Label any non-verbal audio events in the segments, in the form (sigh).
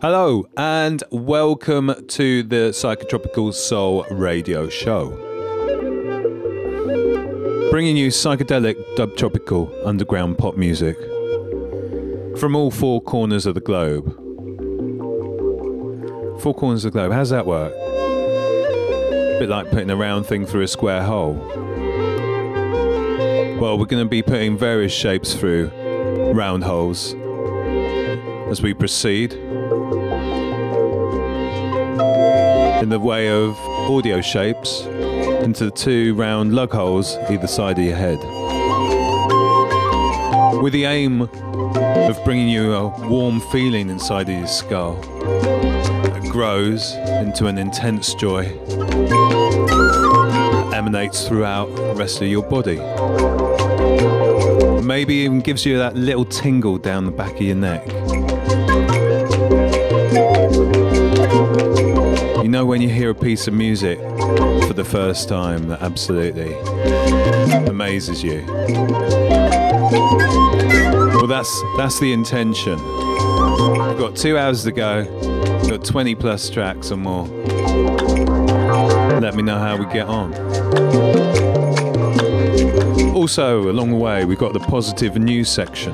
Hello, and welcome to the Psychotropical Soul Radio Show. Bringing you psychedelic, dub-tropical, underground pop music from all four corners of the globe. Four corners of the globe, how's that work? A bit like putting a round thing through a square hole. Well, we're going to be putting various shapes through round holes as we proceed. In the way of audio shapes into the two round lug holes either side of your head. With the aim of bringing you a warm feeling inside of your skull that grows into an intense joy that emanates throughout the rest of your body. Maybe even gives you that little tingle down the back of your neck. You know when you hear a piece of music for the first time that absolutely amazes you. Well, that's that's the intention. We've got two hours to go. We've got 20 plus tracks or more. Let me know how we get on. Also, along the way, we've got the positive news section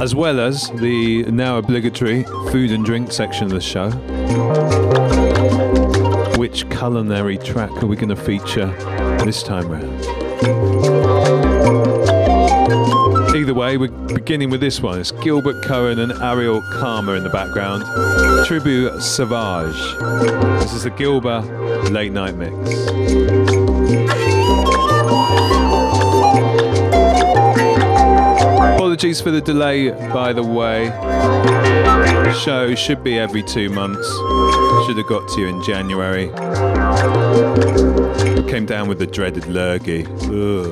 as well as the now obligatory food and drink section of the show. Which culinary track are we going to feature this time round? Either way, we're beginning with this one. It's Gilbert Cohen and Ariel Kalma in the background. Tribu Sauvage. This is the Gilbert Late Night Mix. Apologies for the delay, by the way. Show should be every two months. Should have got to you in January. Came down with the dreaded lurgy. Ugh.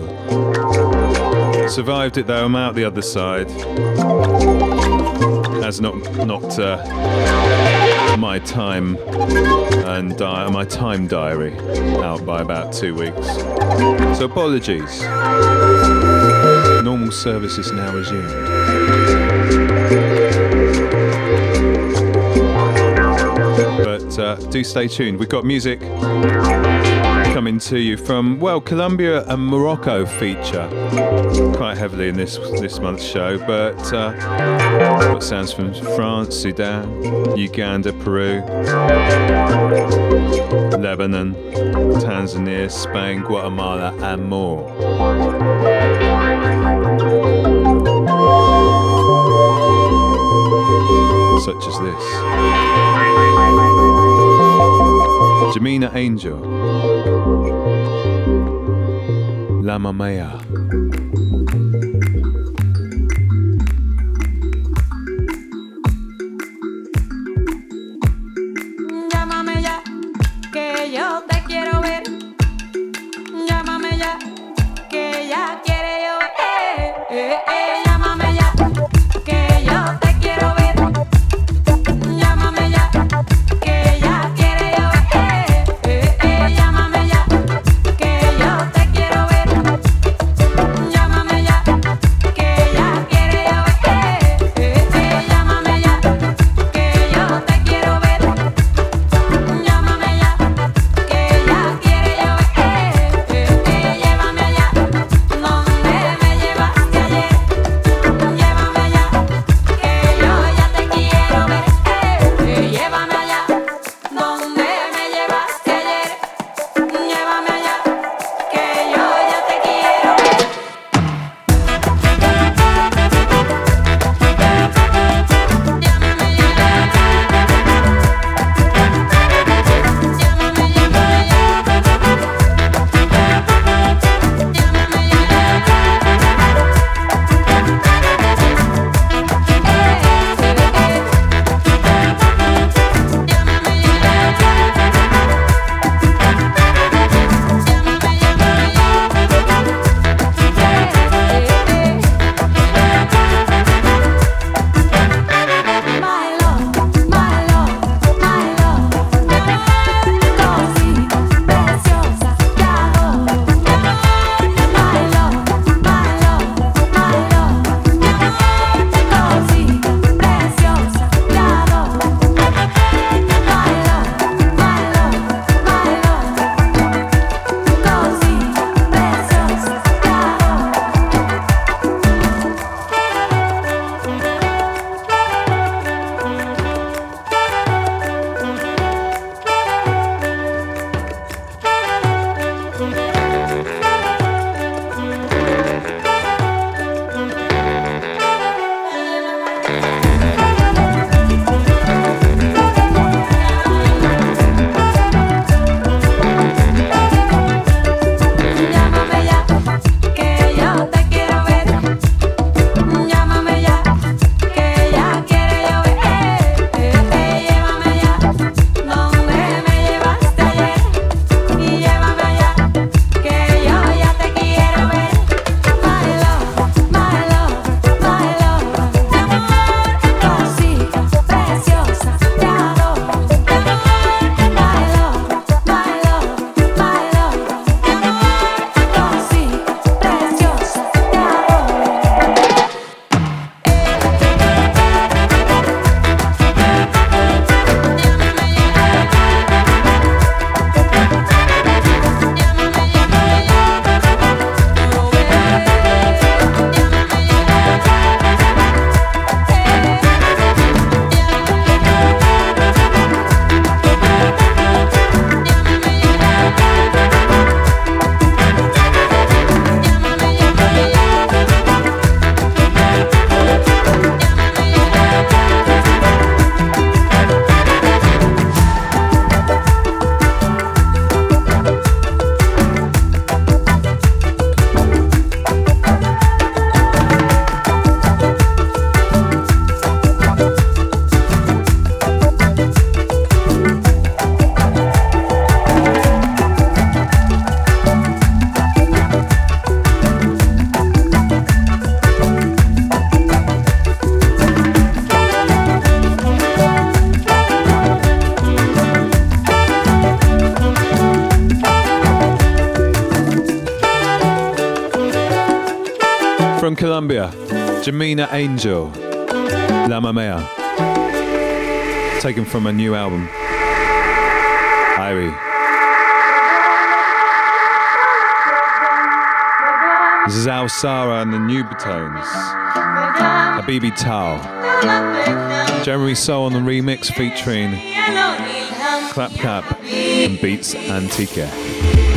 Survived it though. I'm out the other side. Has not knocked uh, my time and my time diary out by about two weeks. So apologies. Normal service is now resumed. But uh, do stay tuned. We've got music coming to you from well, Colombia and Morocco feature quite heavily in this this month's show. But uh, got sounds from France, Sudan, Uganda, Peru, Lebanon, Tanzania, Spain, Guatemala, and more. Such as this. Jamina Angel. La Mamaya. Jamina Angel, La Mamea. Taken from a new album, Irie. This is Alsarah and the Nubatones. Habibi Tal. Jeremy Sole on the remix featuring Clap Clap and Beats Antique.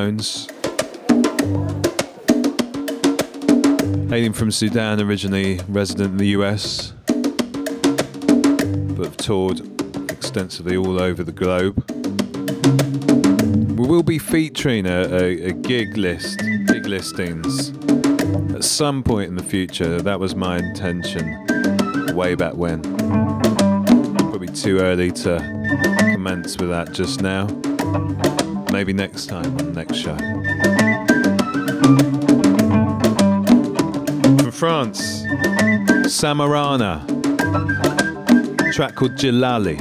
Nubatones. Hailing from Sudan originally, resident in the US, but have toured extensively all over the globe. We will be featuring a, a, a gig list, gig listings, at some point in the future. That was my intention way back when. Probably too early to commence with that just now. Maybe next time on the next show. From France, Samarana. track called Jalali.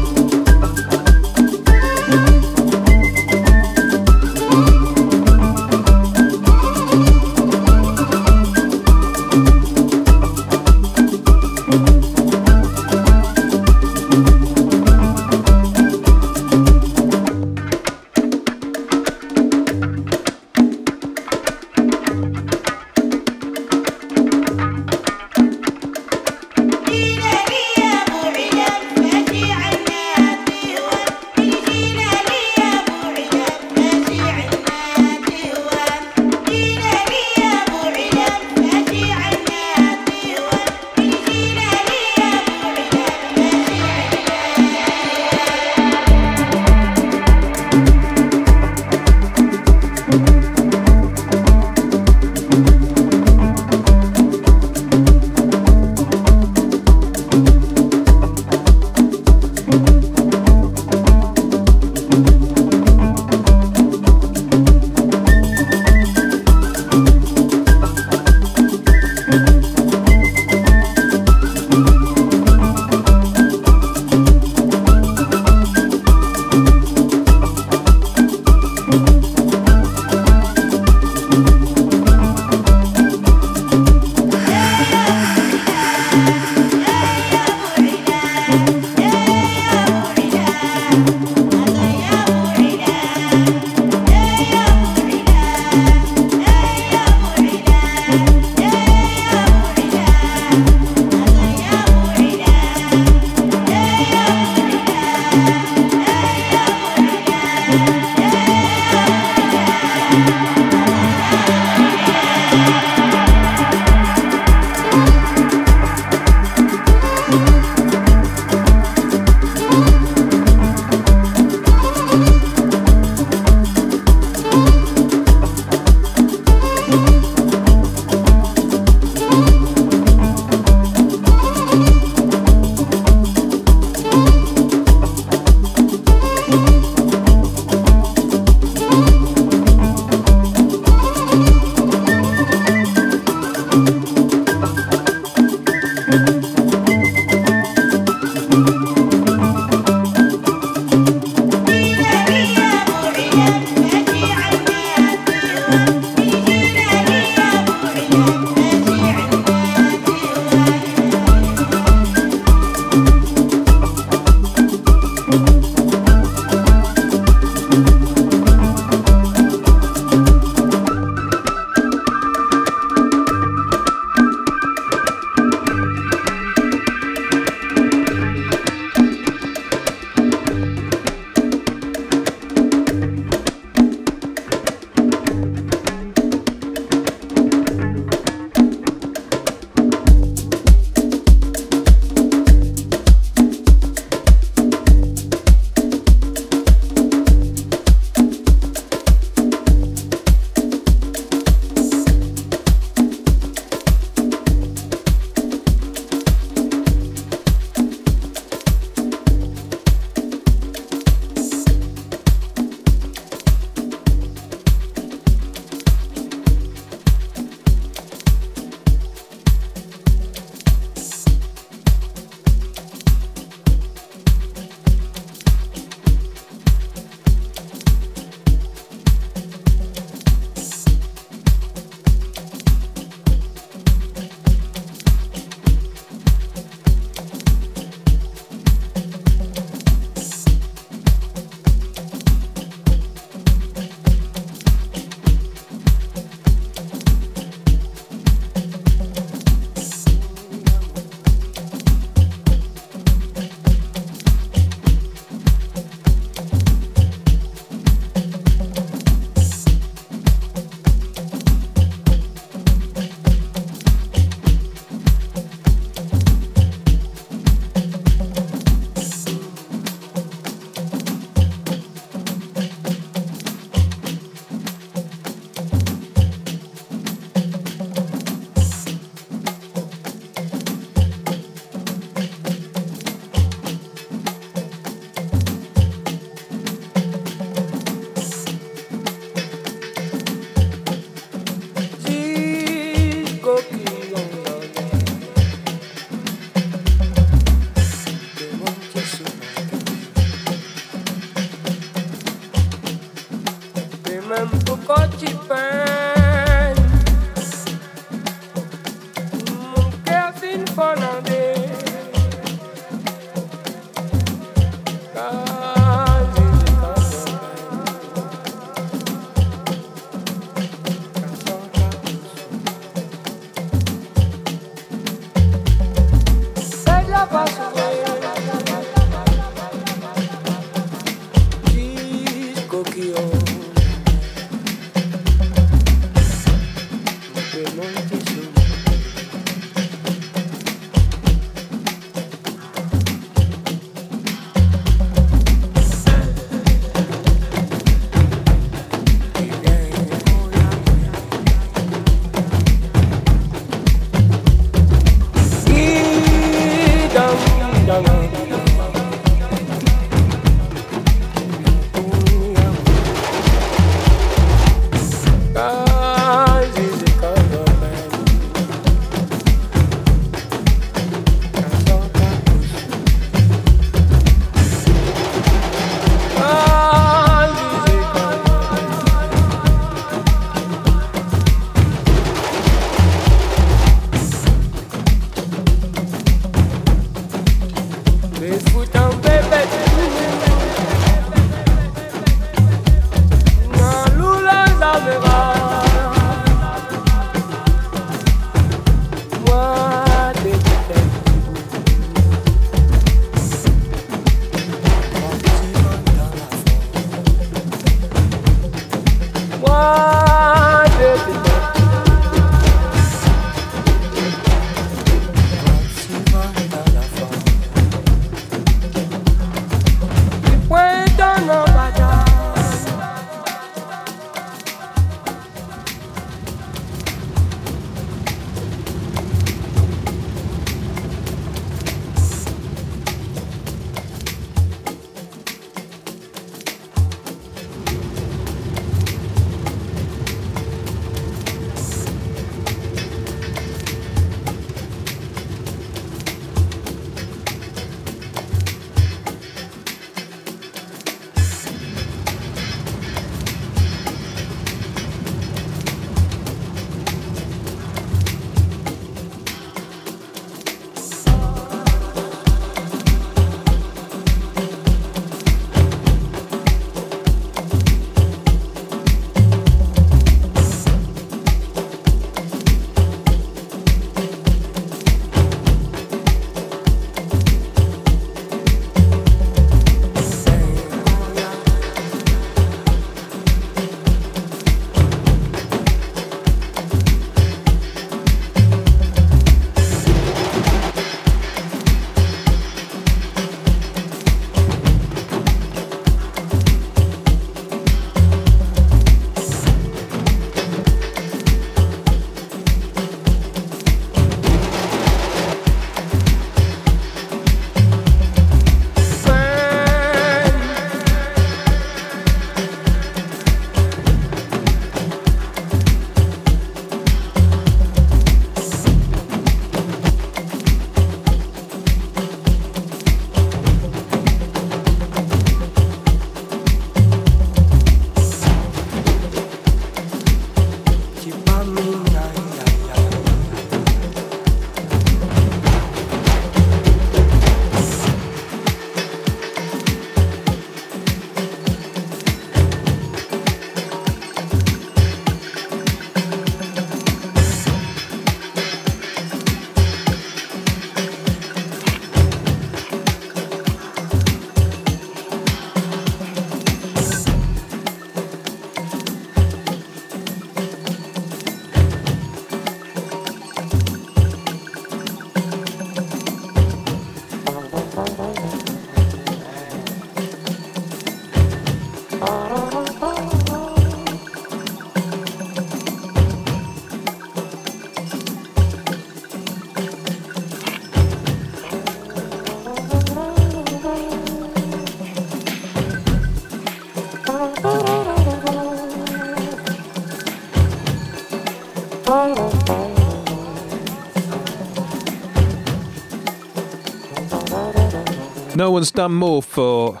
No one's done more for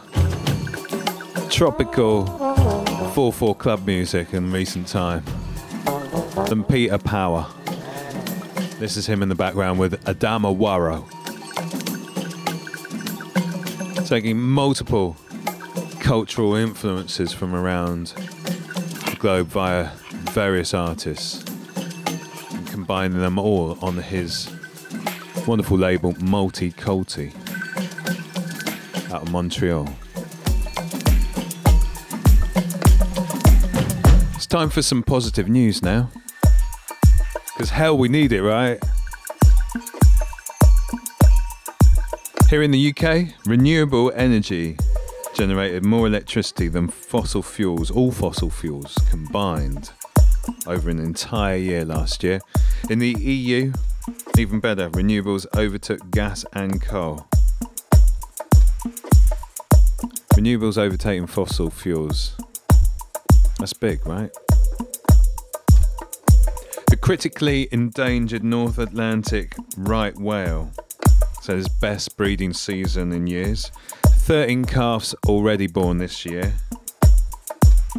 tropical 4-4 club music in recent time than Peter Power. This is him in the background with Adama Waro. Taking multiple cultural influences from around the globe via various artists and combining them all on his wonderful label Multiculti out of Montreal. It's time for some positive news now. Because hell, we need it, right? Here in the UK, renewable energy generated more electricity than fossil fuels, all fossil fuels combined, over an entire year last year. In the EU, even better, renewables overtook gas and coal. Renewables overtaking fossil fuels. That's big, right? The critically endangered North Atlantic right whale so his best breeding season in years. 13 calves already born this year.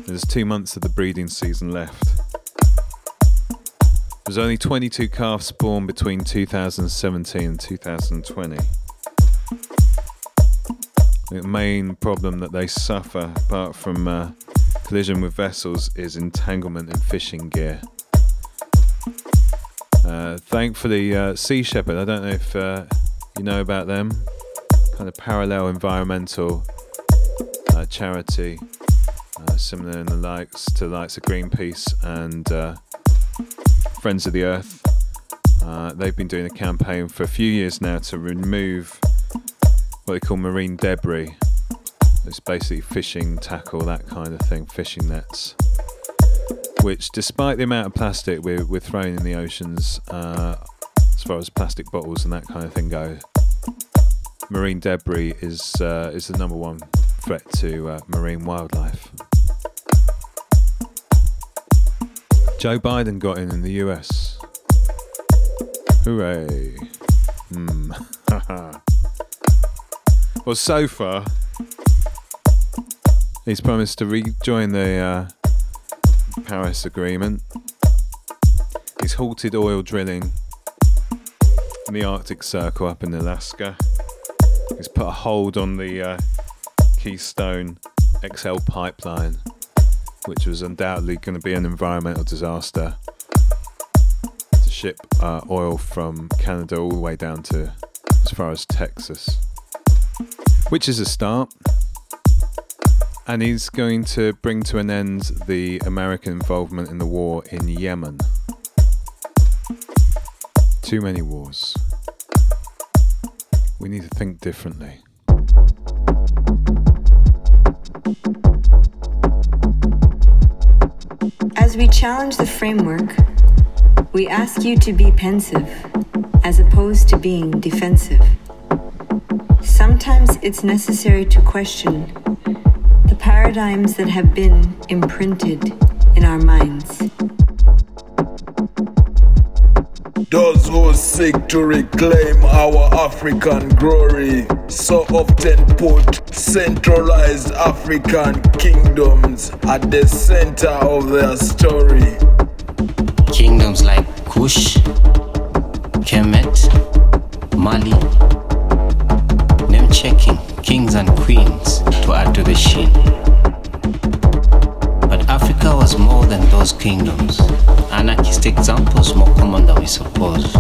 There's two months of the breeding season left. There's only 22 calves born between 2017 and 2020. The main problem that they suffer, apart from uh, collision with vessels, is entanglement in fishing gear. Uh, thankfully, uh, Sea Shepherd, I don't know if uh, you know about them. Kind of parallel environmental uh, charity, uh, similar in the likes to the likes of Greenpeace and uh, Friends of the Earth. They've been doing a campaign for a few years now to remove what they call marine debris. It's basically fishing tackle, that kind of thing, fishing nets. Which, despite the amount of plastic we're, we're throwing in the oceans, uh, as far as plastic bottles and that kind of thing go. Marine debris is uh, is the number one threat to uh, marine wildlife. Joe Biden got in in the US. Hooray! Hmm. (laughs) well, so far, he's promised to rejoin the uh, Paris Agreement. He's halted oil drilling in the Arctic Circle up in Alaska. He's put a hold on the uh, Keystone XL pipeline, which was undoubtedly going to be an environmental disaster to ship uh, oil from Canada all the way down to as far as Texas, which is a start. And he's going to bring to an end the American involvement in the war in Yemen. Too many wars. We need to think differently. As we challenge the framework, we ask you to be pensive as opposed to being defensive. Sometimes it's necessary to question the paradigms that have been imprinted in our minds. Those who seek to reclaim our African glory so often put centralized African kingdoms at the center of their story. Kingdoms like Kush, Kemet, Mali, name checking kings and queens to add to the sheen. But Africa was more than those kingdoms. Anarchist examples more common than we suppose.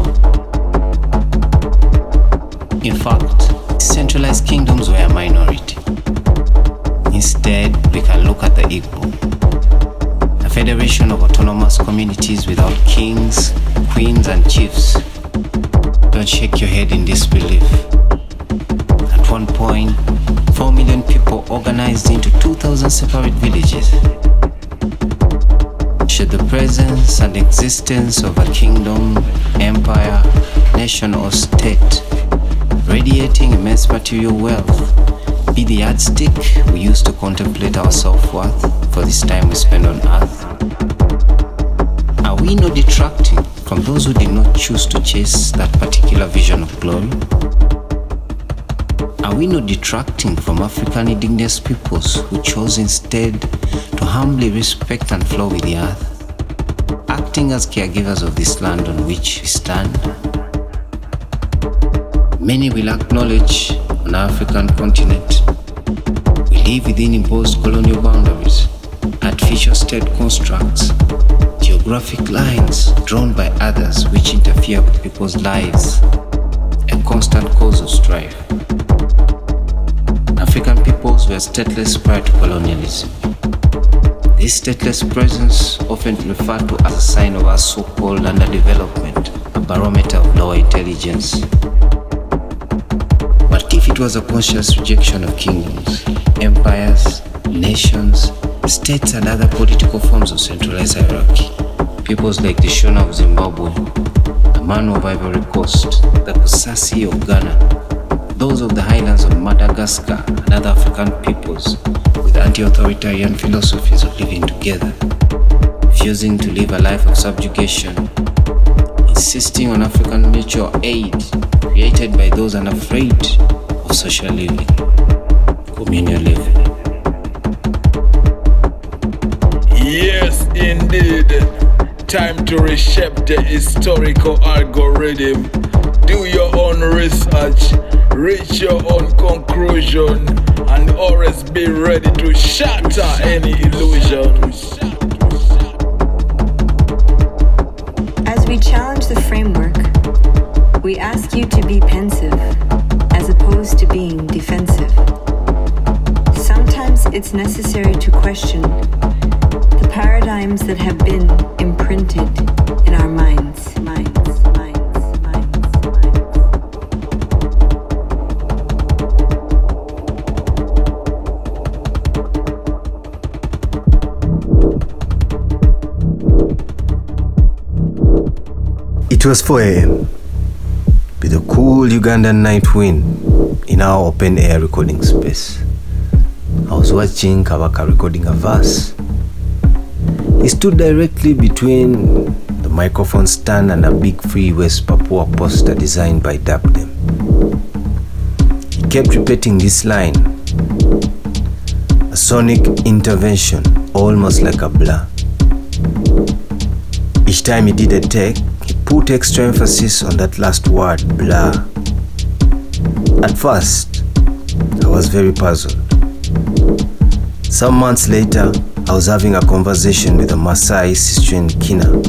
In fact, centralized kingdoms were a minority. Instead, we can look at the Igbo, a federation of autonomous communities without kings, queens, and chiefs. Don't shake your head in disbelief. At one point, 4 million people organized into 2,000 separate villages should the presence and existence of a kingdom, empire, nation, or state radiating immense material wealth be the yardstick we use to contemplate our self worth for this time we spend on earth? Are we not detracting from those who did not choose to chase that particular vision of glory? Are we not detracting from African indigenous peoples who chose instead to humbly respect and flow with the earth? acting as caregivers of this land on which we stand. Many will acknowledge on African continent we live within imposed colonial boundaries, artificial state constructs, geographic lines drawn by others which interfere with people's lives, a constant cause of strife. Were stateless prior to colonialism. This stateless presence, often referred to as a sign of our so called underdevelopment, a barometer of lower intelligence. But if it was a conscious rejection of kingdoms, empires, nations, states, and other political forms of centralized hierarchy, peoples like the Shona of Zimbabwe, the Mano of Ivory Coast, the Kusasi of Ghana, those of the highlands of Madagascar, and other African peoples with anti authoritarian philosophies of living together, refusing to live a life of subjugation, insisting on African mutual aid created by those unafraid of social living, communal living. Yes, indeed. Time to reshape the historical algorithm. Do your own research, reach your own conclusion, and always be ready to shatter any illusions. As we challenge the framework, we ask you to be It was 4 a.m. with a cool Ugandan night wind in our open air recording space. I was watching Kabaka recording a verse. He stood directly between the microphone stand and a big Free West Papua poster designed by Dabdem. He kept repeating this line a sonic intervention, almost like a blur. Each time he did a take, put extra emphasis on that last word, blah. At first, I was very puzzled. Some months later, I was having a conversation with a Maasai sister in Kina,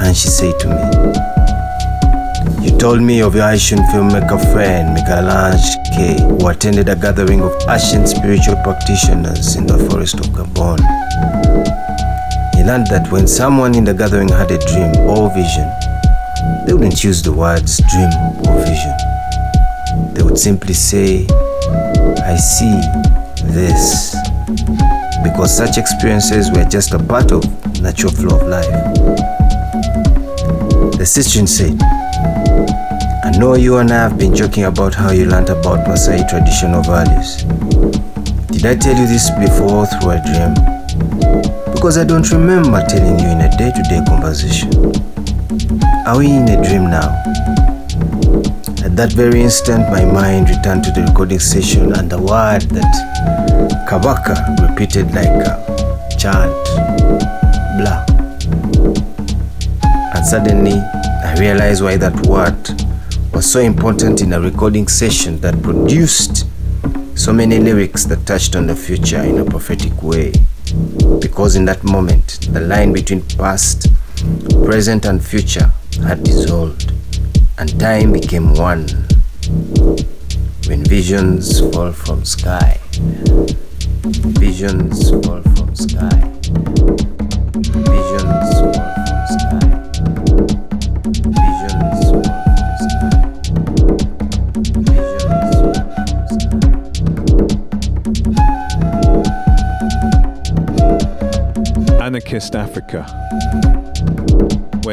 and she said to me, You told me of your Asian filmmaker friend, Michelangelo K, who attended a gathering of Asian spiritual practitioners in the forest of Gabon. He learned that when someone in the gathering had a dream or vision, they wouldn't use the words dream or vision. They would simply say, I see this. Because such experiences were just a part of natural flow of life. The Sistine said, I know you and I have been joking about how you learned about Maasai traditional values. Did I tell you this before through a dream? because I don't remember telling you in a day to day conversation. Are we in a dream now? At that very instant, my mind returned to the recording session and the word that Kabaka repeated like a chant, blah. And suddenly, I realized why that word was so important in a recording session that produced so many lyrics that touched on the future in a prophetic way because in that moment the line between past, present, and future had dissolved, and time became one. When visions fall from sky, visions fall from sky, visions fall from sky, visions fall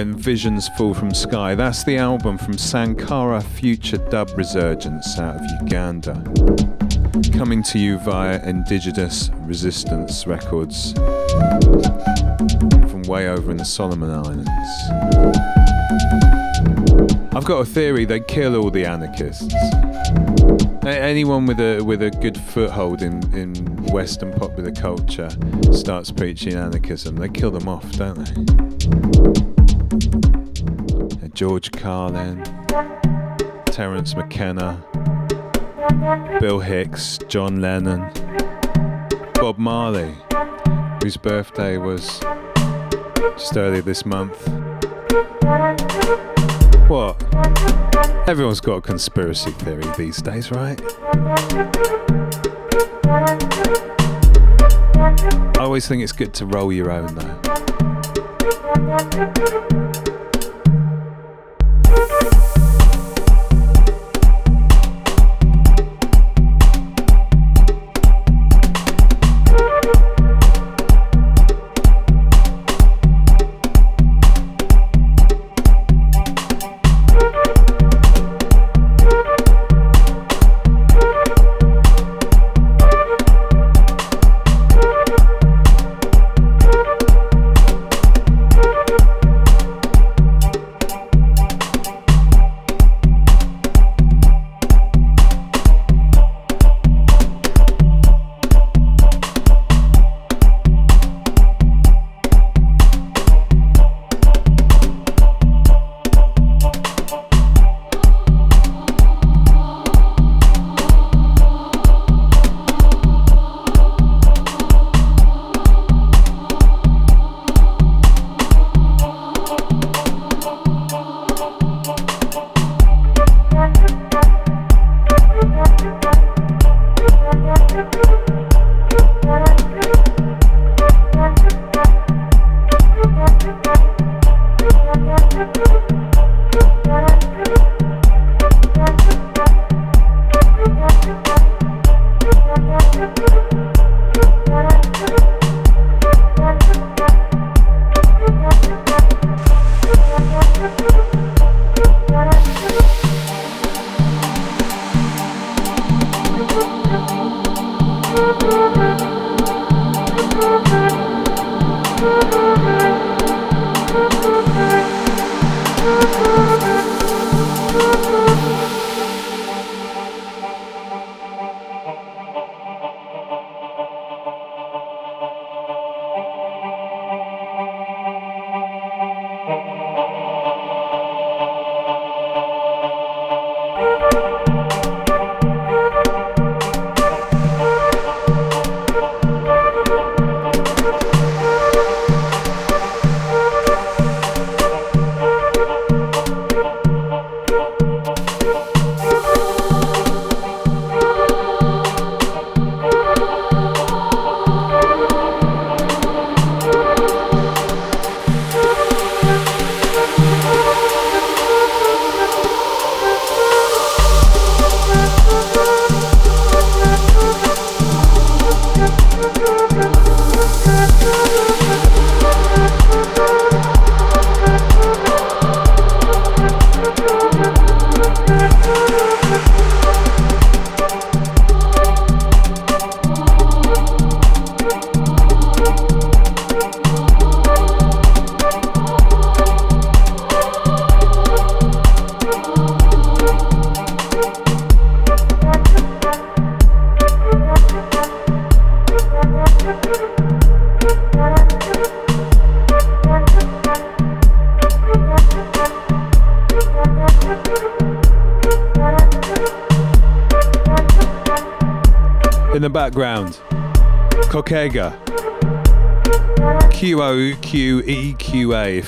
When Visions Fall from Sky. That's the album from Sankara Future Dub Resurgence out of Uganda. Coming to you via Indigenous Resistance Records from way over in the Solomon Islands. I've got a theory they kill all the anarchists. Anyone with a with a good foothold in, in Western popular culture starts preaching anarchism. They kill them off, don't they? George Carlin, Terence McKenna, Bill Hicks, John Lennon, Bob Marley, whose birthday was just earlier this month. What? Everyone's got a conspiracy theory these days, right? I always think it's good to roll your own though.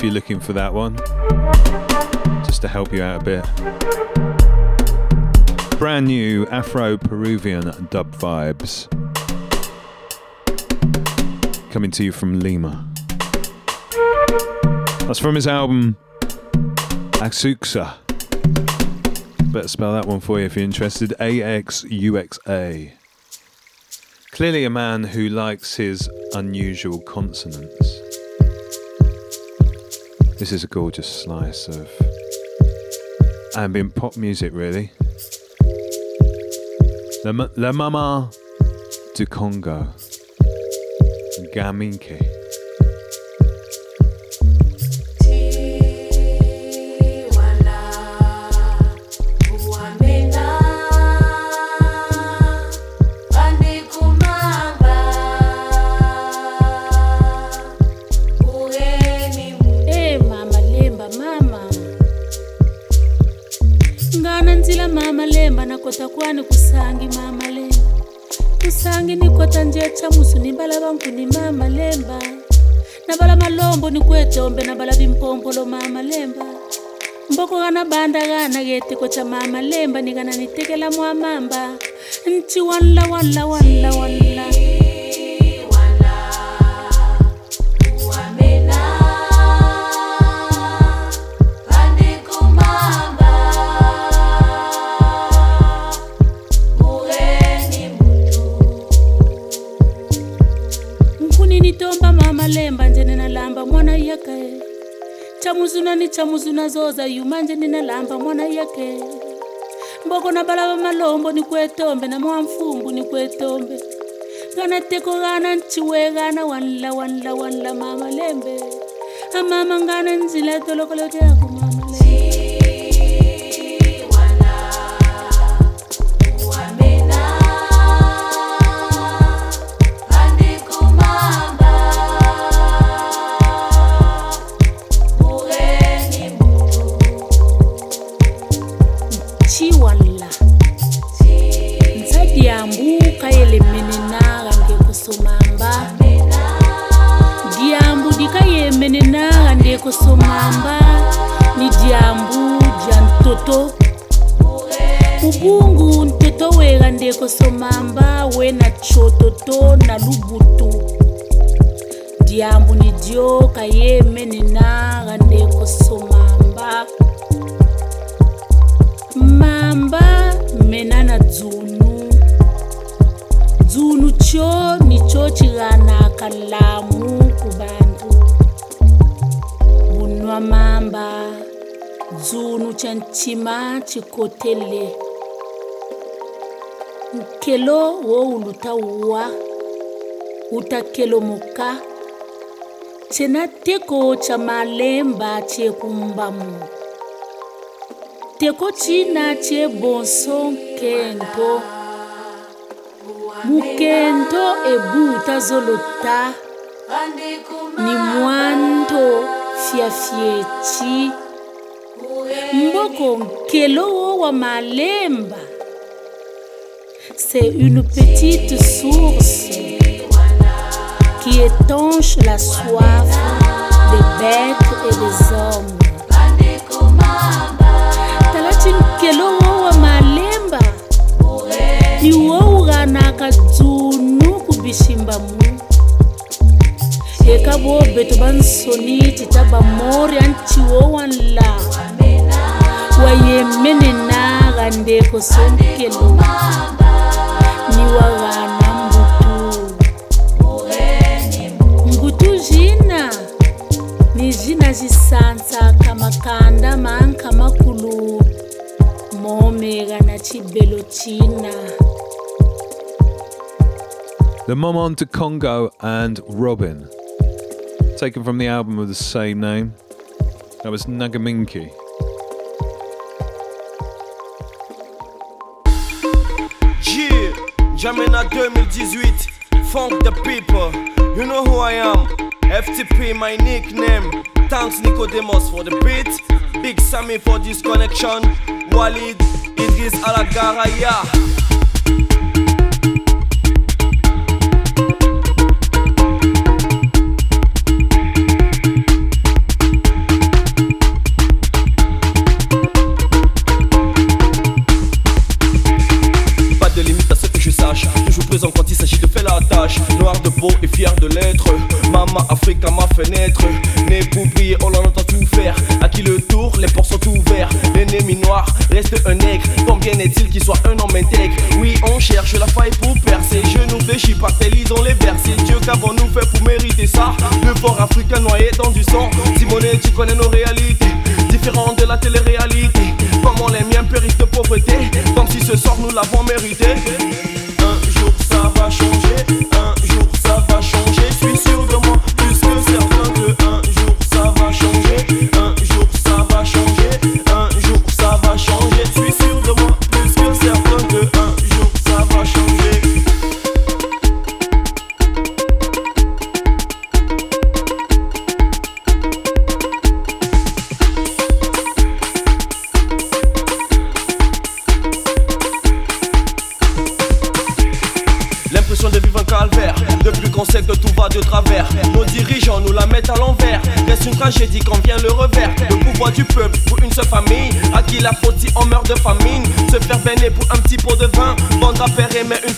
You're looking for that one. Just to help you out a bit. Brand new Afro Peruvian dub vibes. Coming to you from Lima. That's from his album Axuxa. Better spell that one for you if you're interested. A X U X A. Clearly, a man who likes his unusual consonants. This is a gorgeous slice of ambient pop music, really. La, La Mama du Congo, Gaminke. Ni ni mama lemba. Na bala malombo ni kwetombe na bala bimpompolo mama lemba. Mboko gana banda gana geteko cha mama lemba ni gana nitekela mwa mamba. Nchi wanla wanla wanla wanla chamuzuna ni chamuzuna zoza yumanje ninalamba mwana yake. Mboko na balaba malombo ni kwetombe na mwamfumbu ni kwetombe gana teko gana nchiwe gana wanla wanla wanla mama lembe. Amama ngana nzila tolokolo jako ye kosomamba midyambu dya ntoto. Ubungu nteto wera ndeko somamba we na tyototo na lubutu. Dyambu ni dyo kayeme nena ga ndeko somamba mamba mena na dzunu. Dzunu tyo ni tyo tshiganaka lamu. ma mamba dzunu chancima chikotele nkelo wo wuluta wa uta kelo moka tena teko cha malemba chekumbamu teko china che bonso nkento mukento ebu utazolota ni mwanto fiafiechi mboko nkelo wa malemba. C'est une petite source qui étanche la soif des bêtes et des hommes. Talati nkelo wa malemba iwo ughanaka dzunu kubishimbamu eka bo beto bansoniti ta bamori antiwo wanla. Wayemenenaga ndeko sonkelo ni mbutu. Mbutu jina. Ni kamakanda manka makulu na The Momon to Congo and Robin. Taken from the album of the same name. That was Nagaminki. Yeah, Jamena 2018, Funk the people. You know who I am. FTP, my nickname. Thanks Nicodemus for the beat. Big Sammy for this connection. Walid, Idris Alagara, Et fier de l'être. Maman Afrique à ma fenêtre. Né pour briller, on en entend tout faire. À qui le tour, les portes sont ouverts. L'ennemi noir reste un aigle. Combien est-il qu'il soit un homme intègre Oui, on cherche la faille pour percer. Je nous fléchis par tes dans les versets. Dieu qu'avons-nous fait pour mériter ça? Le fort africain noyé dans du sang. Simonet, tu connais nos réalités. Différentes de la télé-réalité. Comment les miens périssent de pauvreté? Comme si ce sort nous l'avons mérité. Un jour ça va changer.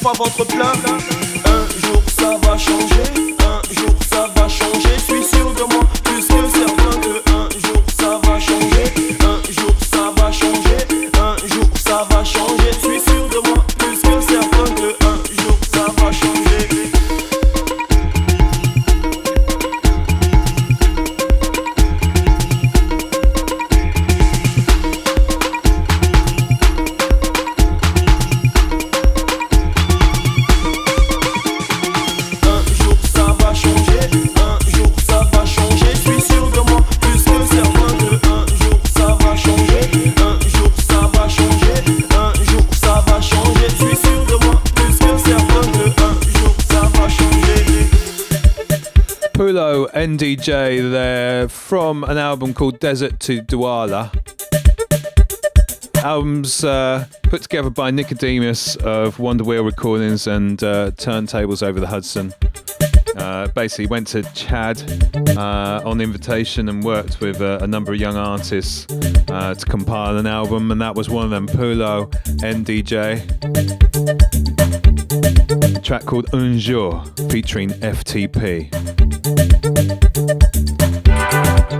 pas votre NDJ there from an album called Desert to Douala. Albums uh, put together by Nicodemus of Wonder Wheel Recordings and uh, Turntables Over the Hudson. Uh, basically, went to Chad uh, on invitation and worked with uh, a number of young artists uh, to compile an album, and that was one of them. Pulo NDJ. A track called Un Jour featuring FTP.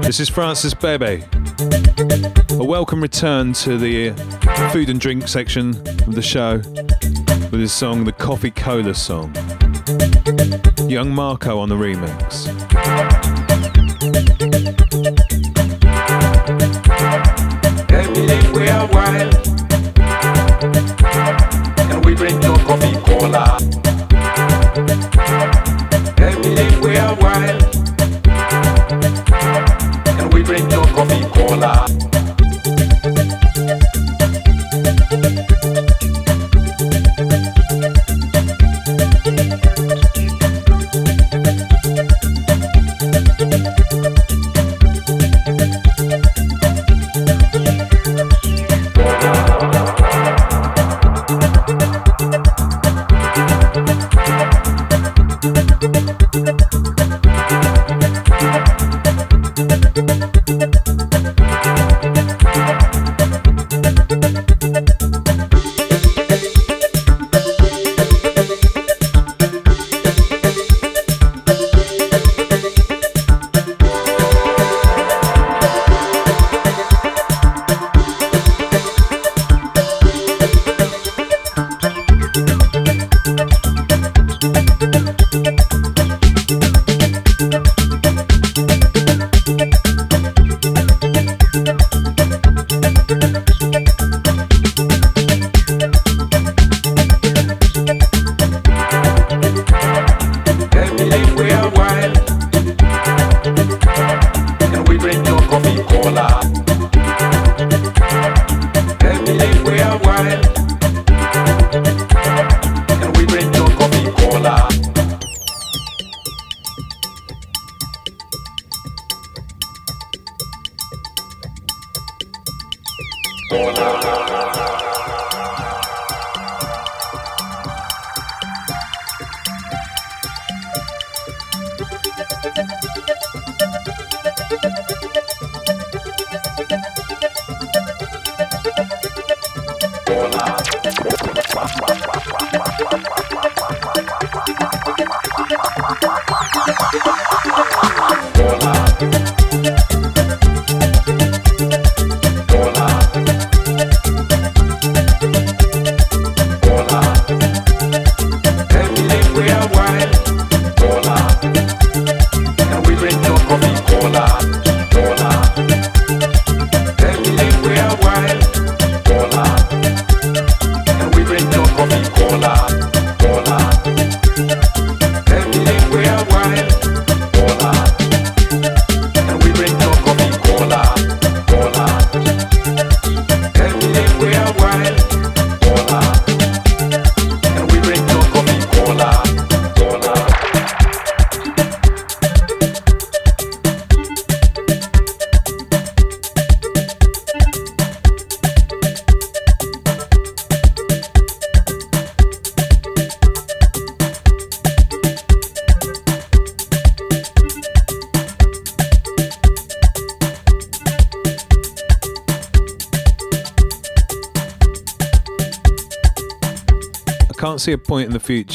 This is Francis Bebey. A welcome return to the food and drink section of the show with his song, the Coffee Cola song. Young Marco on the remix.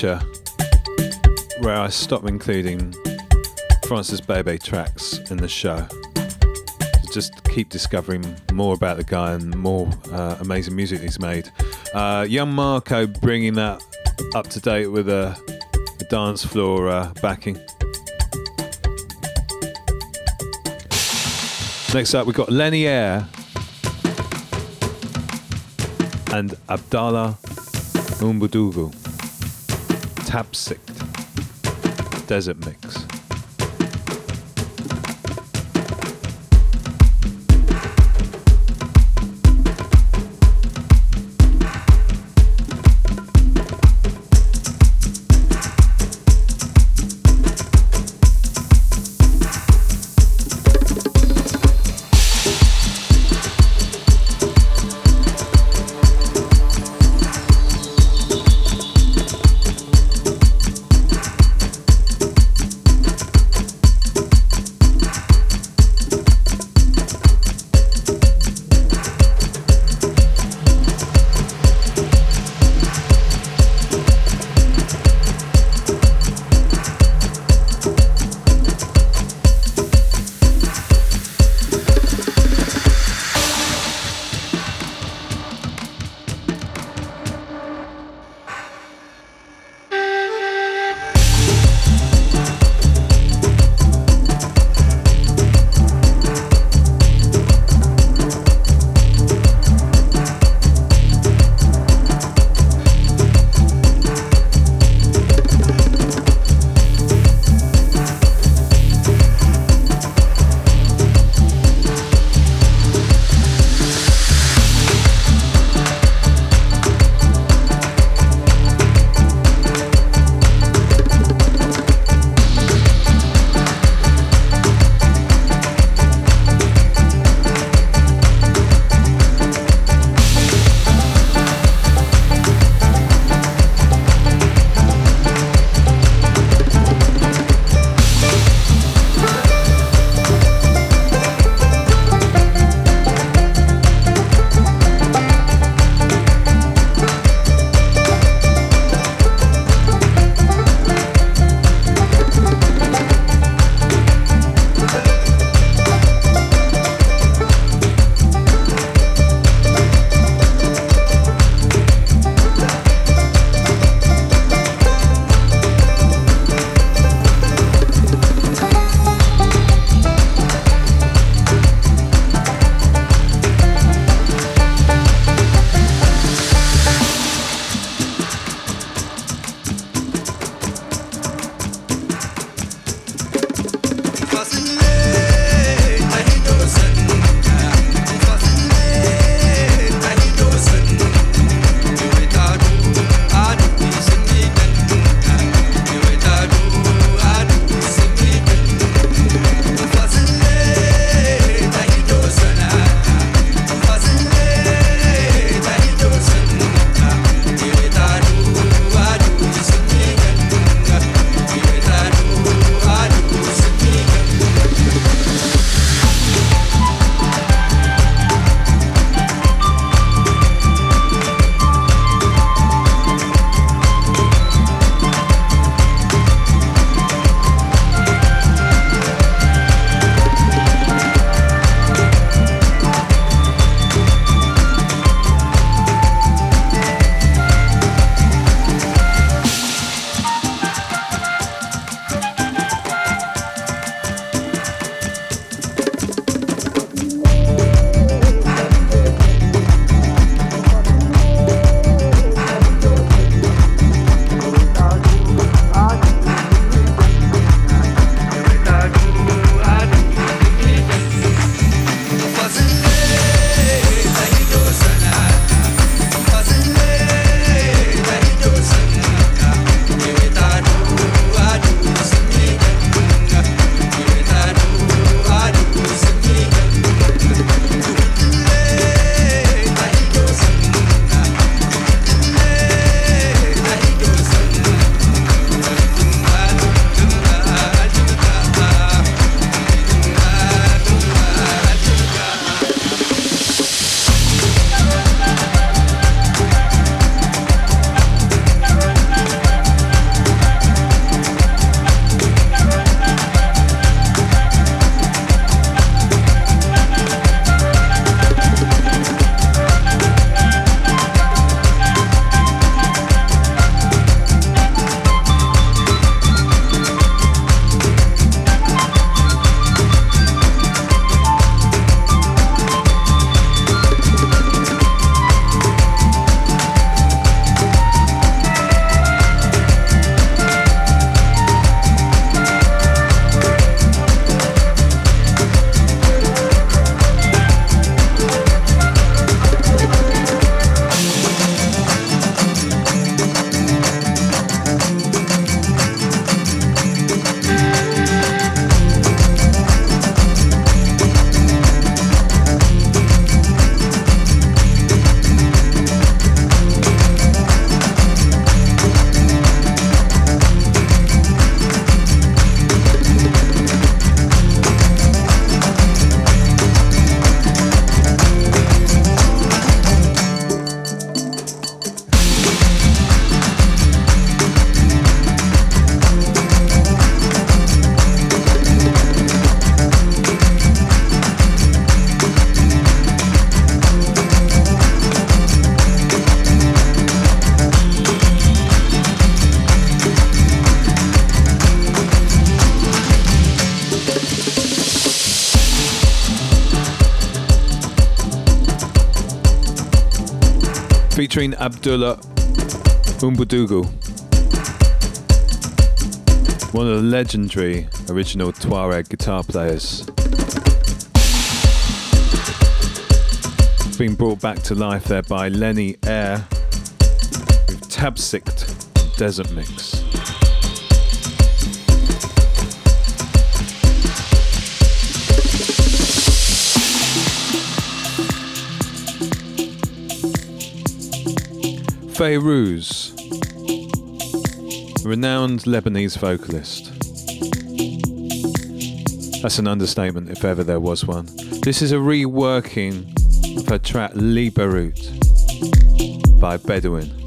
Future where I stop including Francis Bebey tracks in the show. Just keep discovering more about the guy and more uh, amazing music he's made. Uh, young Marco bringing that up to date with a, a dance floor uh, backing. Next up, we've got Lenny Air and Abdallah Oumbadougou. Tapsict Desert Mix. Featuring Abdullah Oumbadougou, one of the legendary original Tuareg guitar players. Being brought back to life there by Lenny Air with Tabsikt Desert Mix. Fayrouz, renowned Lebanese vocalist. That's an understatement if ever there was one. This is a reworking of her track Li Beirut by Bedouin.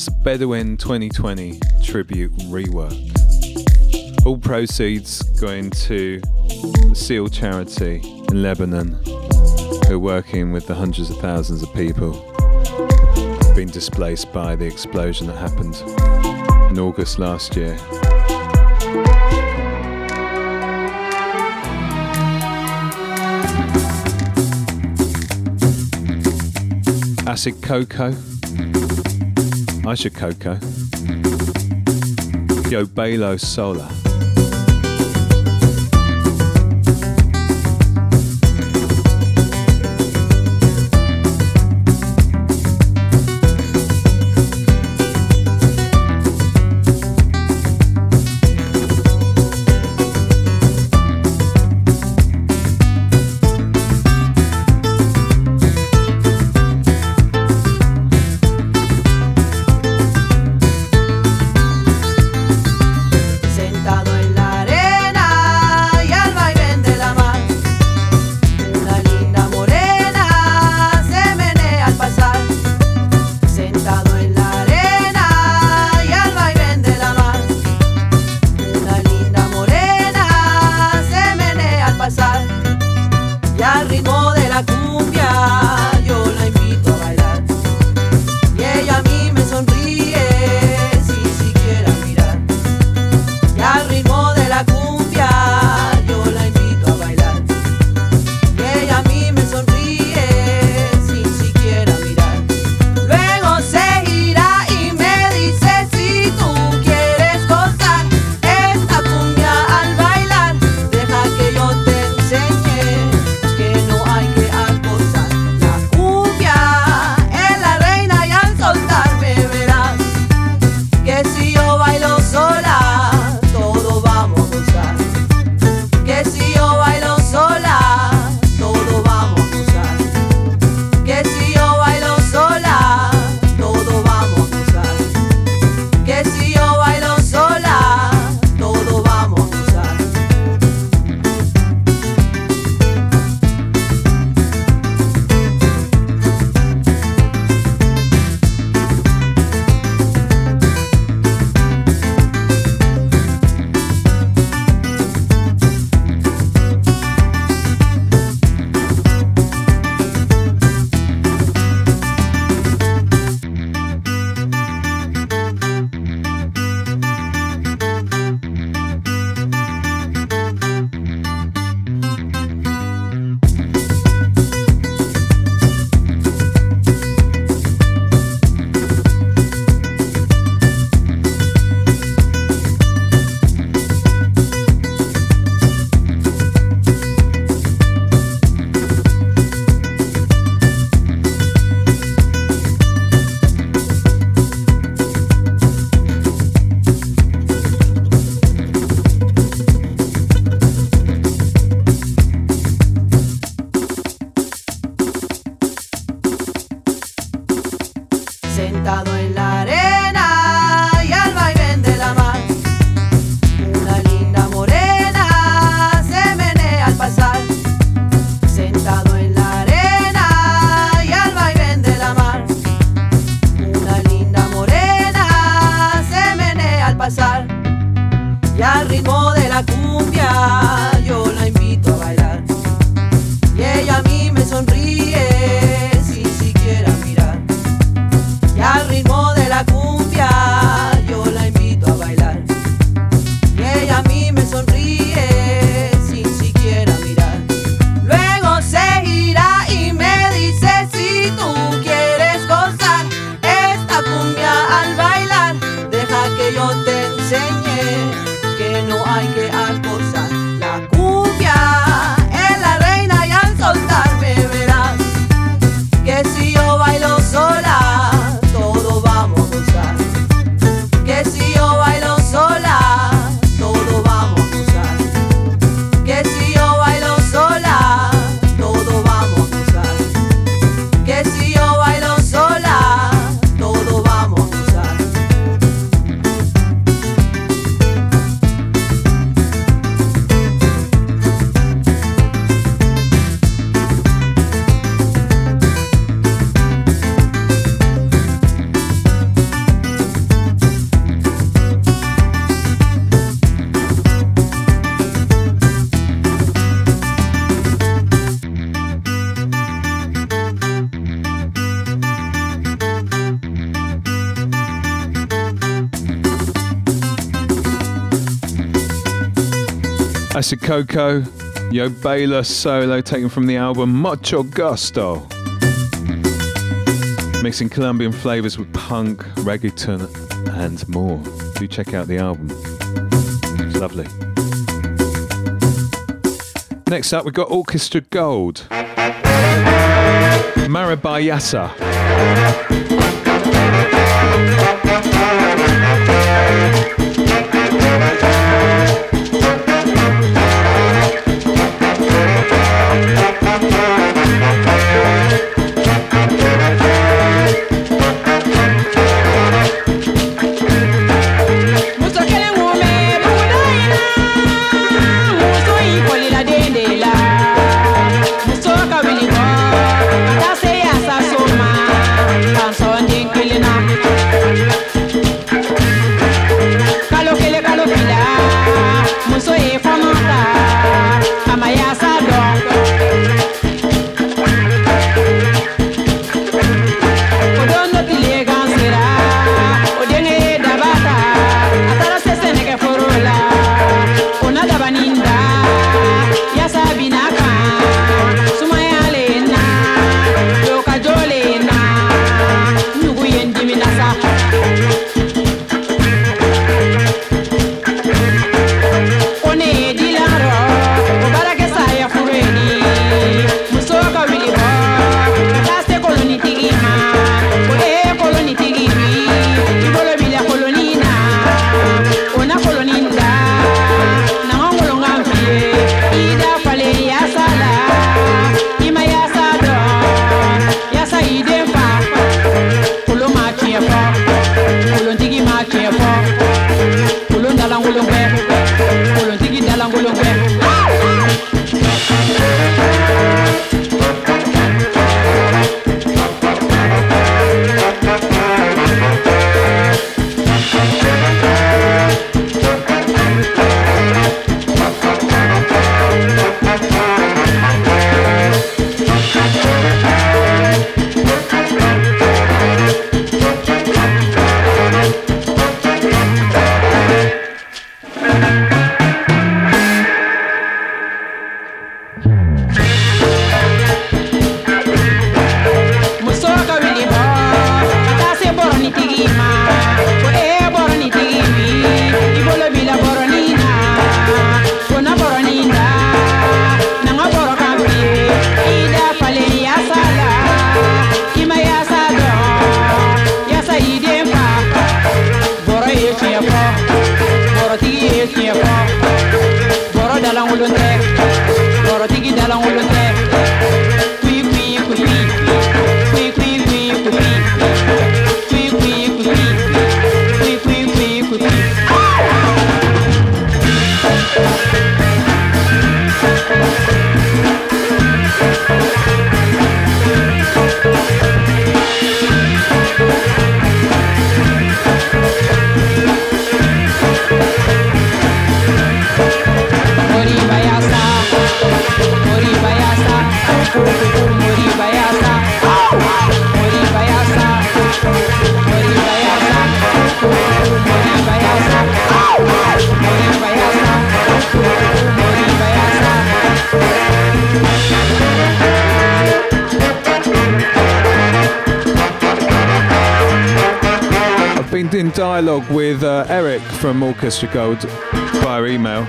That's Bedouin 2020 Tribute Rework. All proceeds going to the SEAL charity in Lebanon, who are working with the hundreds of thousands of people been displaced by the explosion that happened in August last year. Acid Cocoa. Aisha Coco, Yo Balo Sola. de la cumbia. Coco, Yo Baylor solo taken from the album Mucho Gusto. Mixing Colombian flavors with punk, reggaeton, and more. Do check out the album. It's lovely. Next up, we've got Orchestra Gold. Marabayasa. Orchestra Gold via email.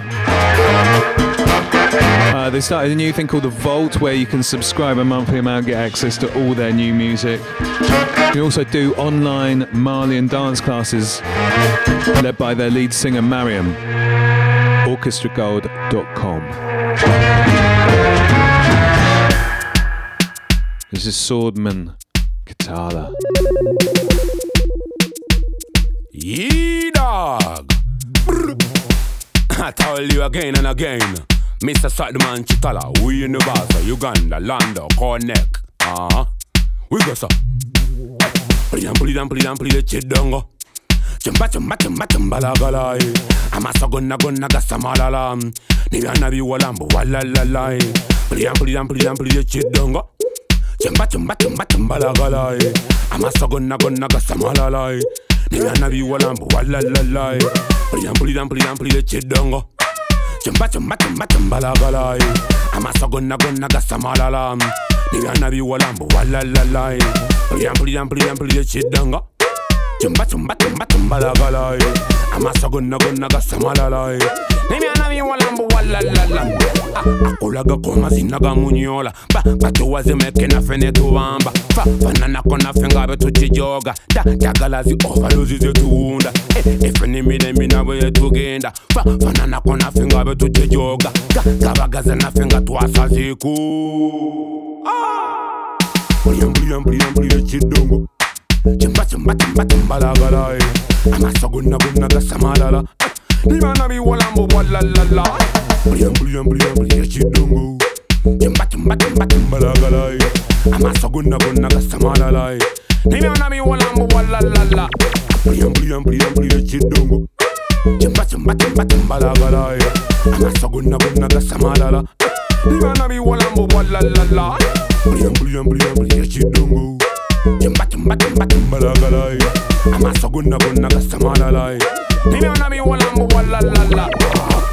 Uh, they started a new thing called the Vault, where you can subscribe a monthly amount and get access to all their new music. You also do online Malian dance classes led by their lead singer Mariam. Orchestragold.com. This is Swordman Kitala. Again and again. Mr. Sideman Chitala, we in the Baza, Uganda, Lando, Connect. Uh huh. We go so. Plidan, plidan, plidan, plidan, chidongo. Chumba, chumba, chumba, chumba, la gala. Amasa gonna gonna gasa malala. Niga nabi walambo, wala la la. Plidan, plidan, plidan, plidan, chidongo. Chumba, chumba, chumba, chumba, la gala. Amasa gonna gonna gasa malala. Niga nabi walambo, wala la la. Plidan, plidan, plidan, plidan, chidongo. Chumba chumba chumba chumba la gala Amasa gonna gonna gasa malala Nigana bi walambo wala la la Chumba, chumba, chumba, chumba la galay. Amasa gunna gunna gasa malalay. Nimi anami walambu walalala. Ah, ah, akulaga koma zinaga munyola. Ba katuwa zimeke na netuwamba. Fa fanana kona fengabe tuchijoga. ta jagalazi ovalozi zetuunda. Eh efeni mine minabo yetugenda. Fa fanana kona fengabe tuchijoga. ka kabagaza nafe fenga twasaziku. Ah. Brilham, brilham, brilham, brilham, chidongo. Chimba chimba chimba chimba la gala Amasa gonna gonna gasa malala Nimana bi walambo wala la la Brian brian brian brian chidongo Chimba chimba chimba chimba la gala Amasa gonna gonna gasa malala Nimana bi walambo wala la la Brian brian brian brian chidongo Chimba chimba chimba chimba la gala Amasa gonna gonna gasa malala Nimana bi walambo wala la la Brian brian brian brian chidongo Chimba chimba chimba chimba la gala Amasa gonna gonna gasa malala Nimana bi walambo wala la la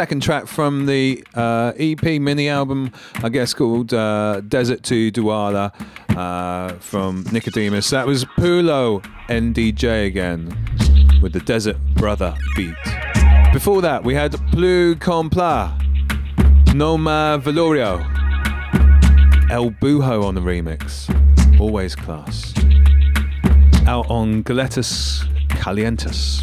second track from the uh, EP mini album, I guess called uh, Desert to Douala uh, from Nicodemus. That was Pulo NDJ again with the Desert Brother beat. Before that, we had Plus Compla, Noma Valorio, El Buho on the remix. Always class. Out on Galletas Calientes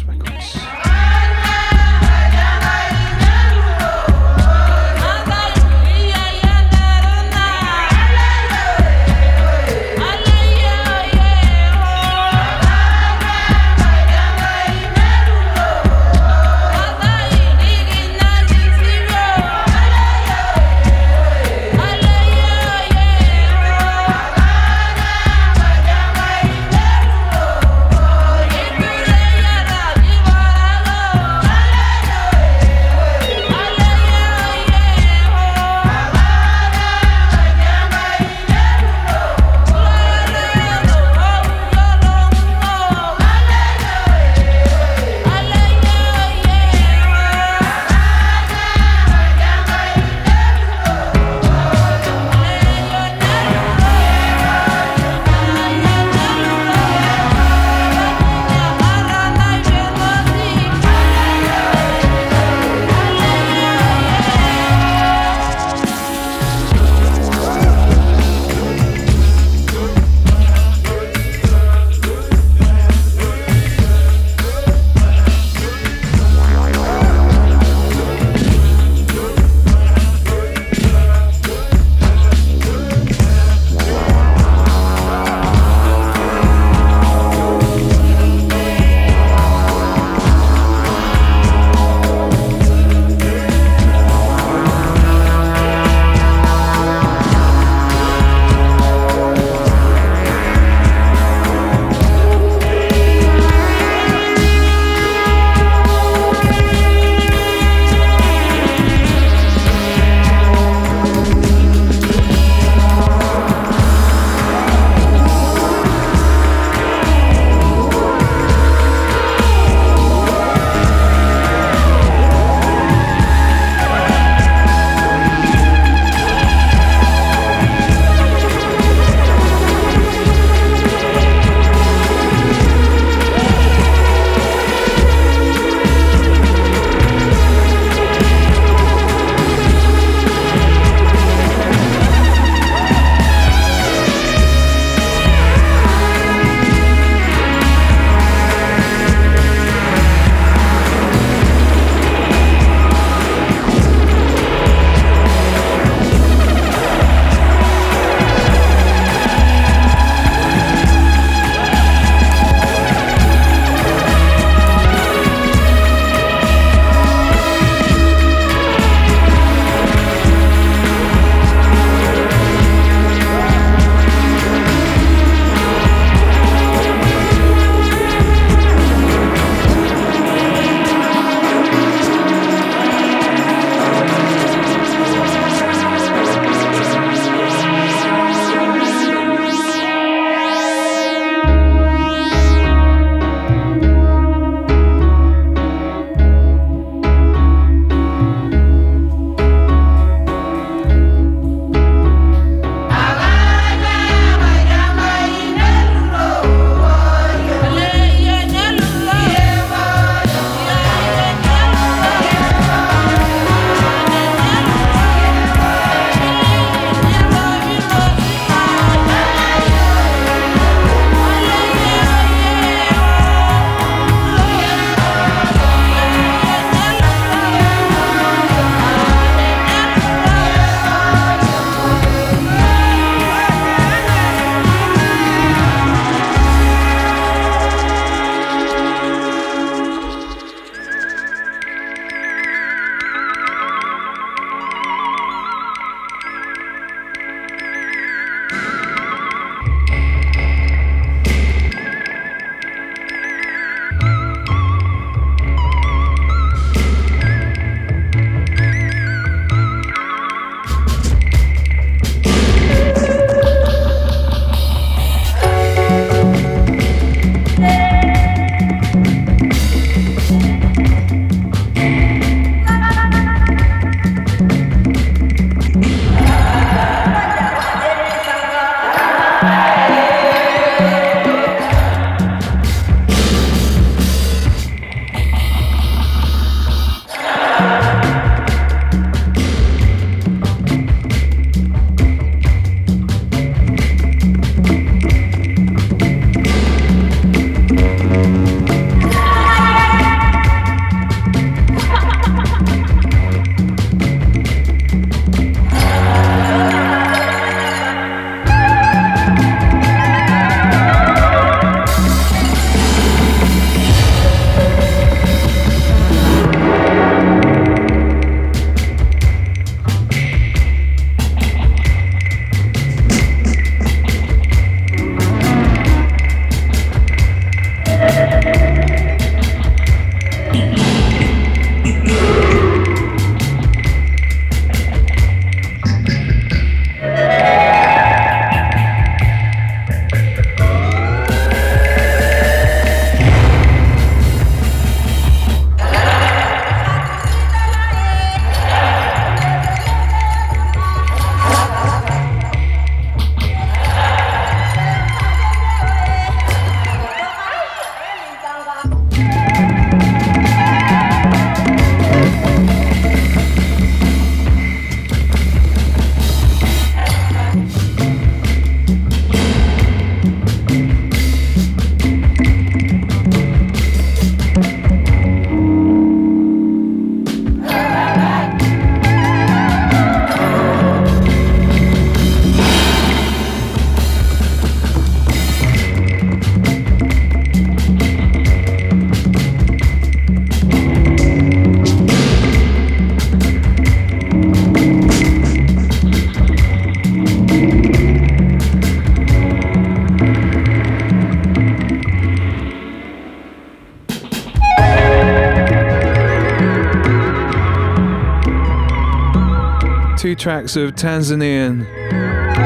tracks of Tanzanian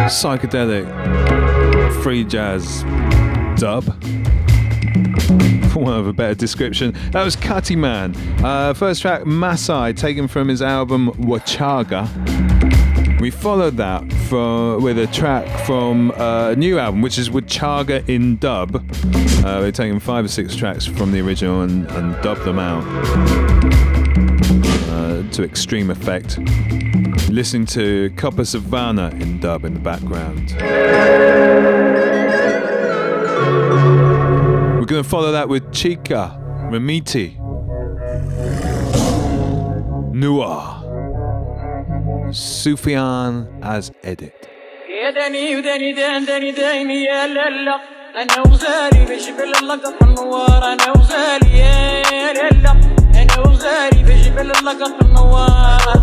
psychedelic free jazz dub. For want of a better description, that was Cutty Man. Uh, first track, Masai, taken from his album Wachaga. We followed that with a track from uh, a new album, which is Wachaga in dub. Uh, they've taken five or six tracks from the original and, and dubbed them out to extreme effect. Listen to Copper Savannah in dub in the background. We're going to follow that with Chica, Rimitti, Noir, Sufyan as edit. انا وزالي النوار انا وزالي يا أنا وزاري بجبل اللقط النوار.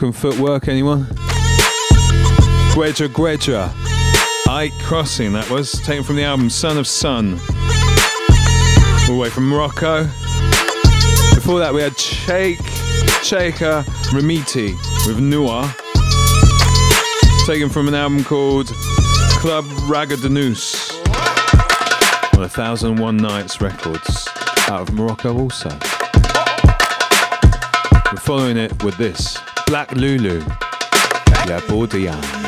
Moroccan footwork, anyone? Guedra Guedra. Ike Crossing, that was. Taken from the album Son of Sun. All the way from Morocco. Before that, we had Sheikh, Cheikha Rimitti with Noah. Taken from an album called Club Ragadanous on a Thousand One Nights Records out of Morocco also. We're following it with this Black Lulu, La Bordian.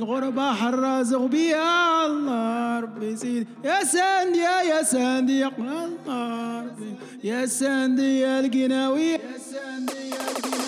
الغربة حرازغ بيا الله ربي سيدي يا ساندي يا ساندي الله ربي. يا ساندي يا القناوي. يا ساندي يا القناوي.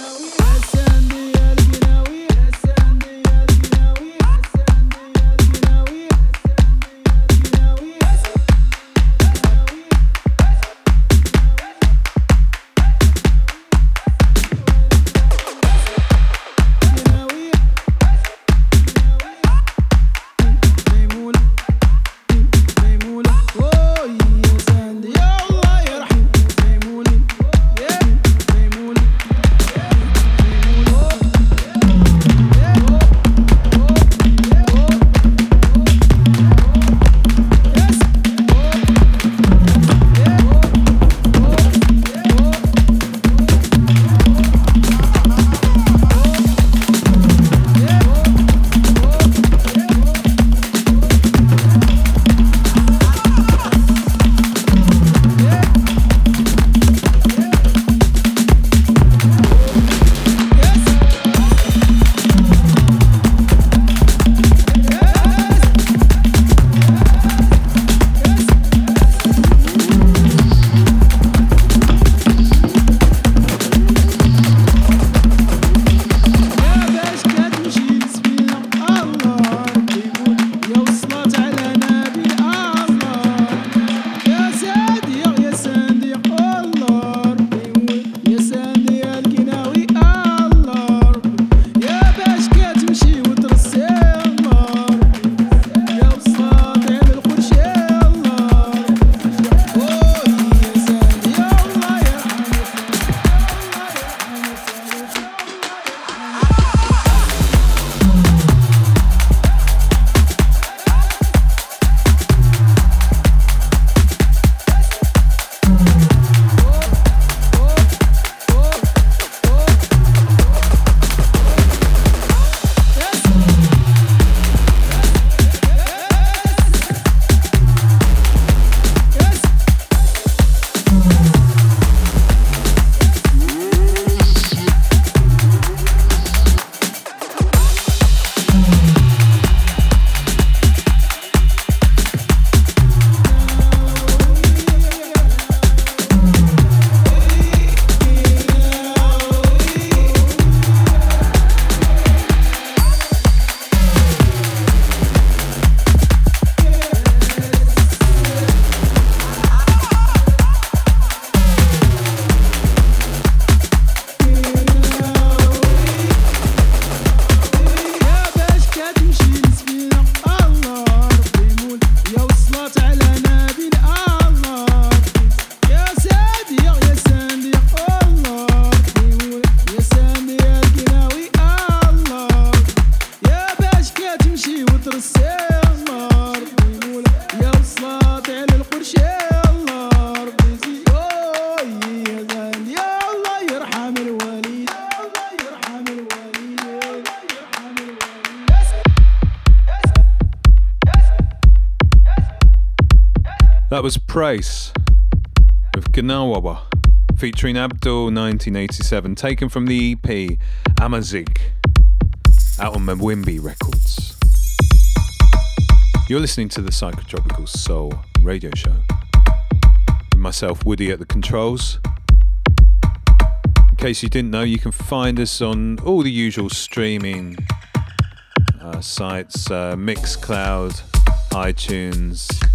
Was with Gnawawa featuring Abdul 1987, taken from the EP Amazigh out on Mwimbi Records. You're listening to the Psychotropical Soul radio show. With myself, Woody, at the controls. In case you didn't know, you can find us on all the usual streaming uh, sites uh, Mixcloud, iTunes.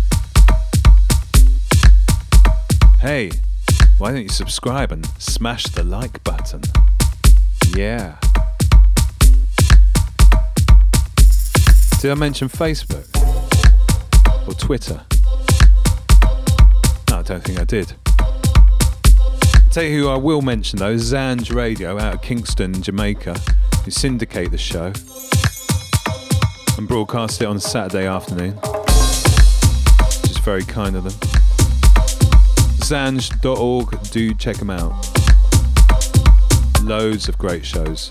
Hey, why don't you subscribe and smash the like button? Yeah. Did I mention Facebook? Or Twitter? No, I don't think I did. tell you who I will mention though Zanj Radio out of Kingston, Jamaica, who syndicate the show and broadcast it on Saturday afternoon, which is very kind of them. Zanj.org, do check them out. Loads of great shows.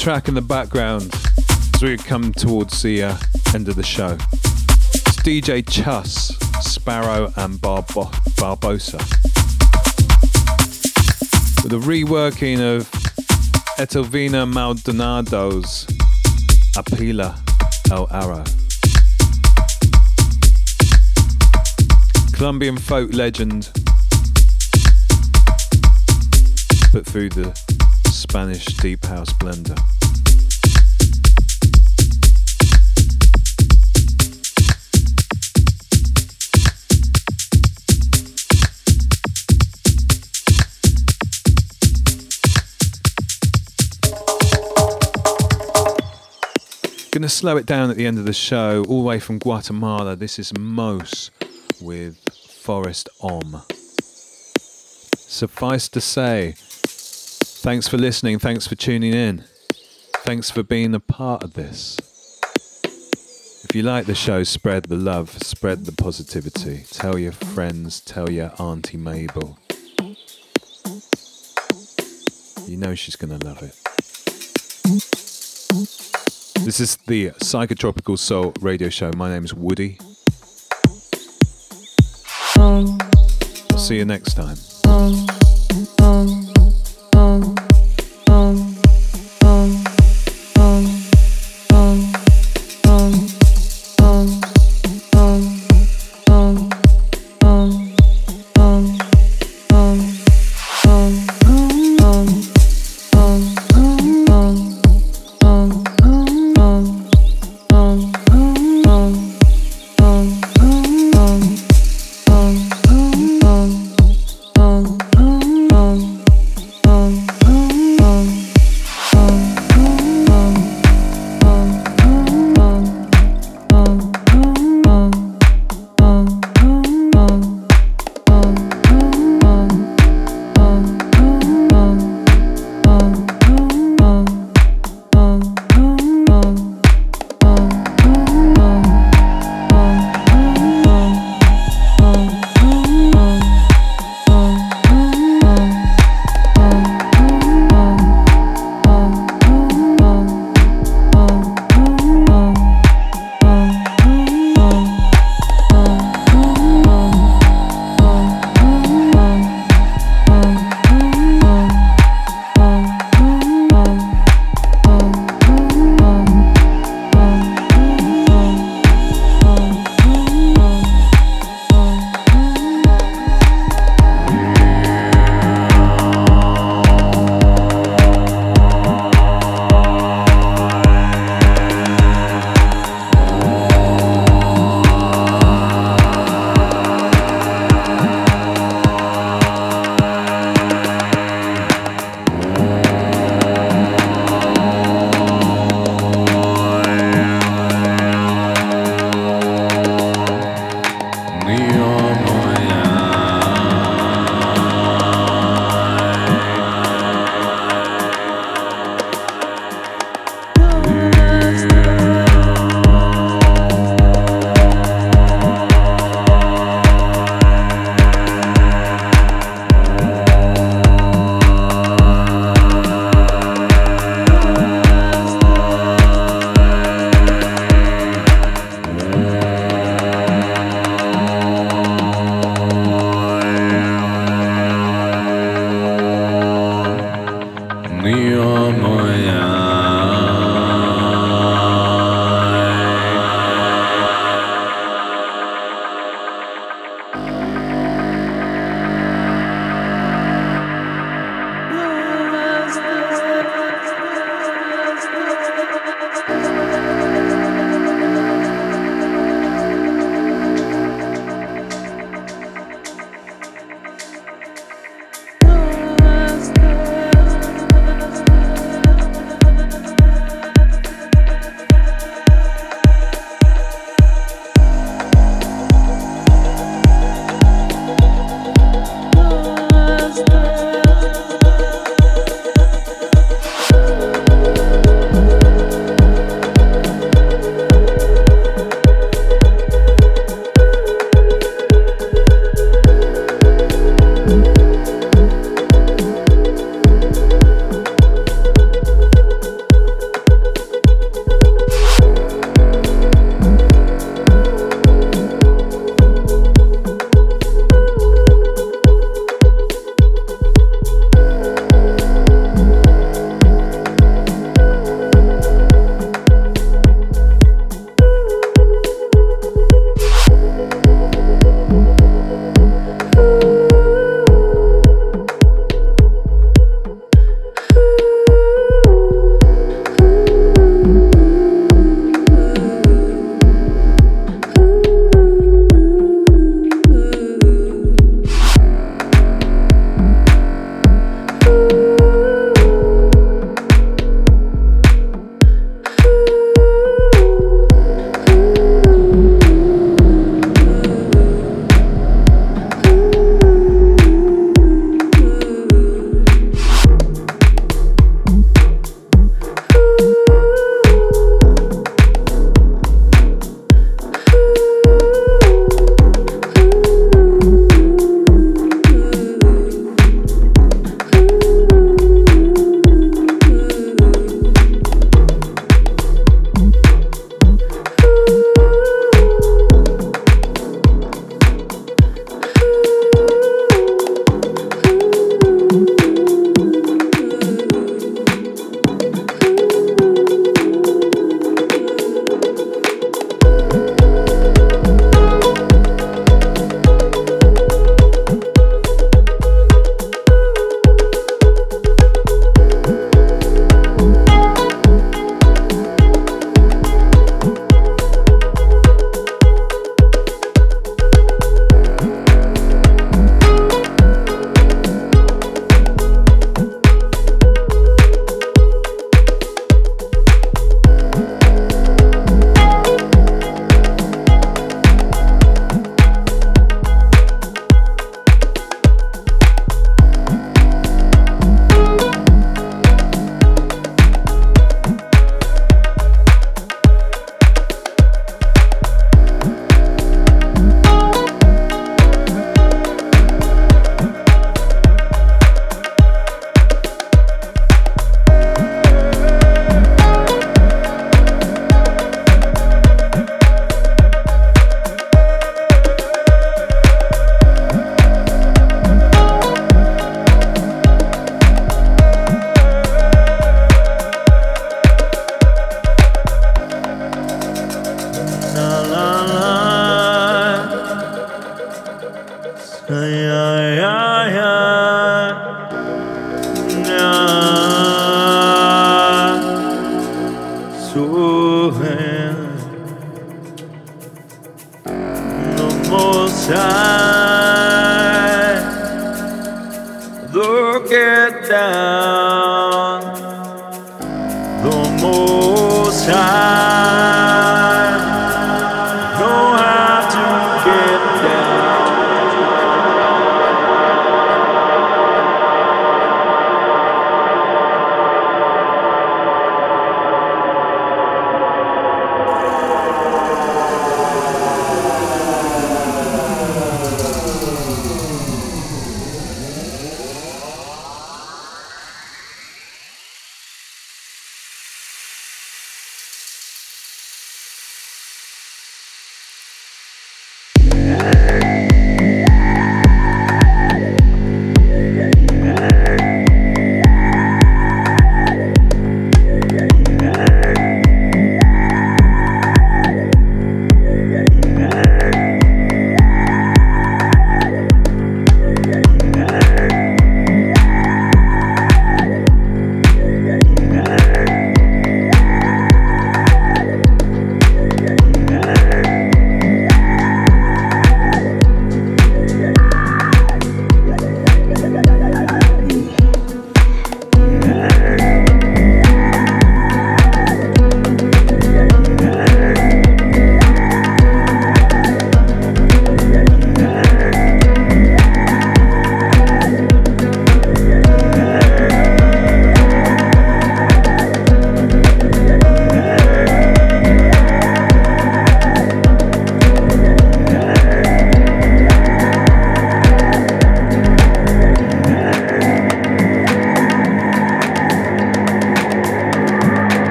Track in the background as we come towards the uh, end of the show. It's DJ Chus, Sparrow, and Barbo- Barbosa. With a reworking of Etelvina Maldonado's Apila El Arroz. Colombian folk legend put through the Spanish deep house blender. Gonna slow it down at the end of the show, all the way from Guatemala. This is Mos with Forest Om. Suffice to say, thanks for listening, thanks for tuning in, thanks for being a part of this. If you like the show, spread the love, spread the positivity. Tell your friends, tell your Auntie Mabel. You know she's gonna love it. This is the Psychotropical Soul radio show. My name is Woody. I'll see you next time.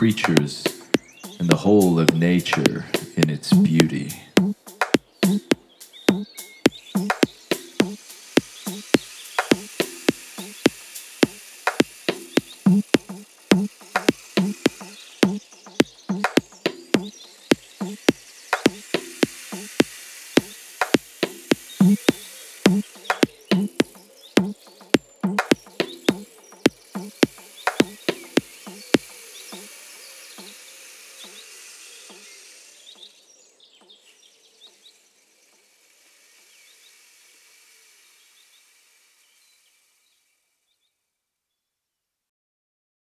Creatures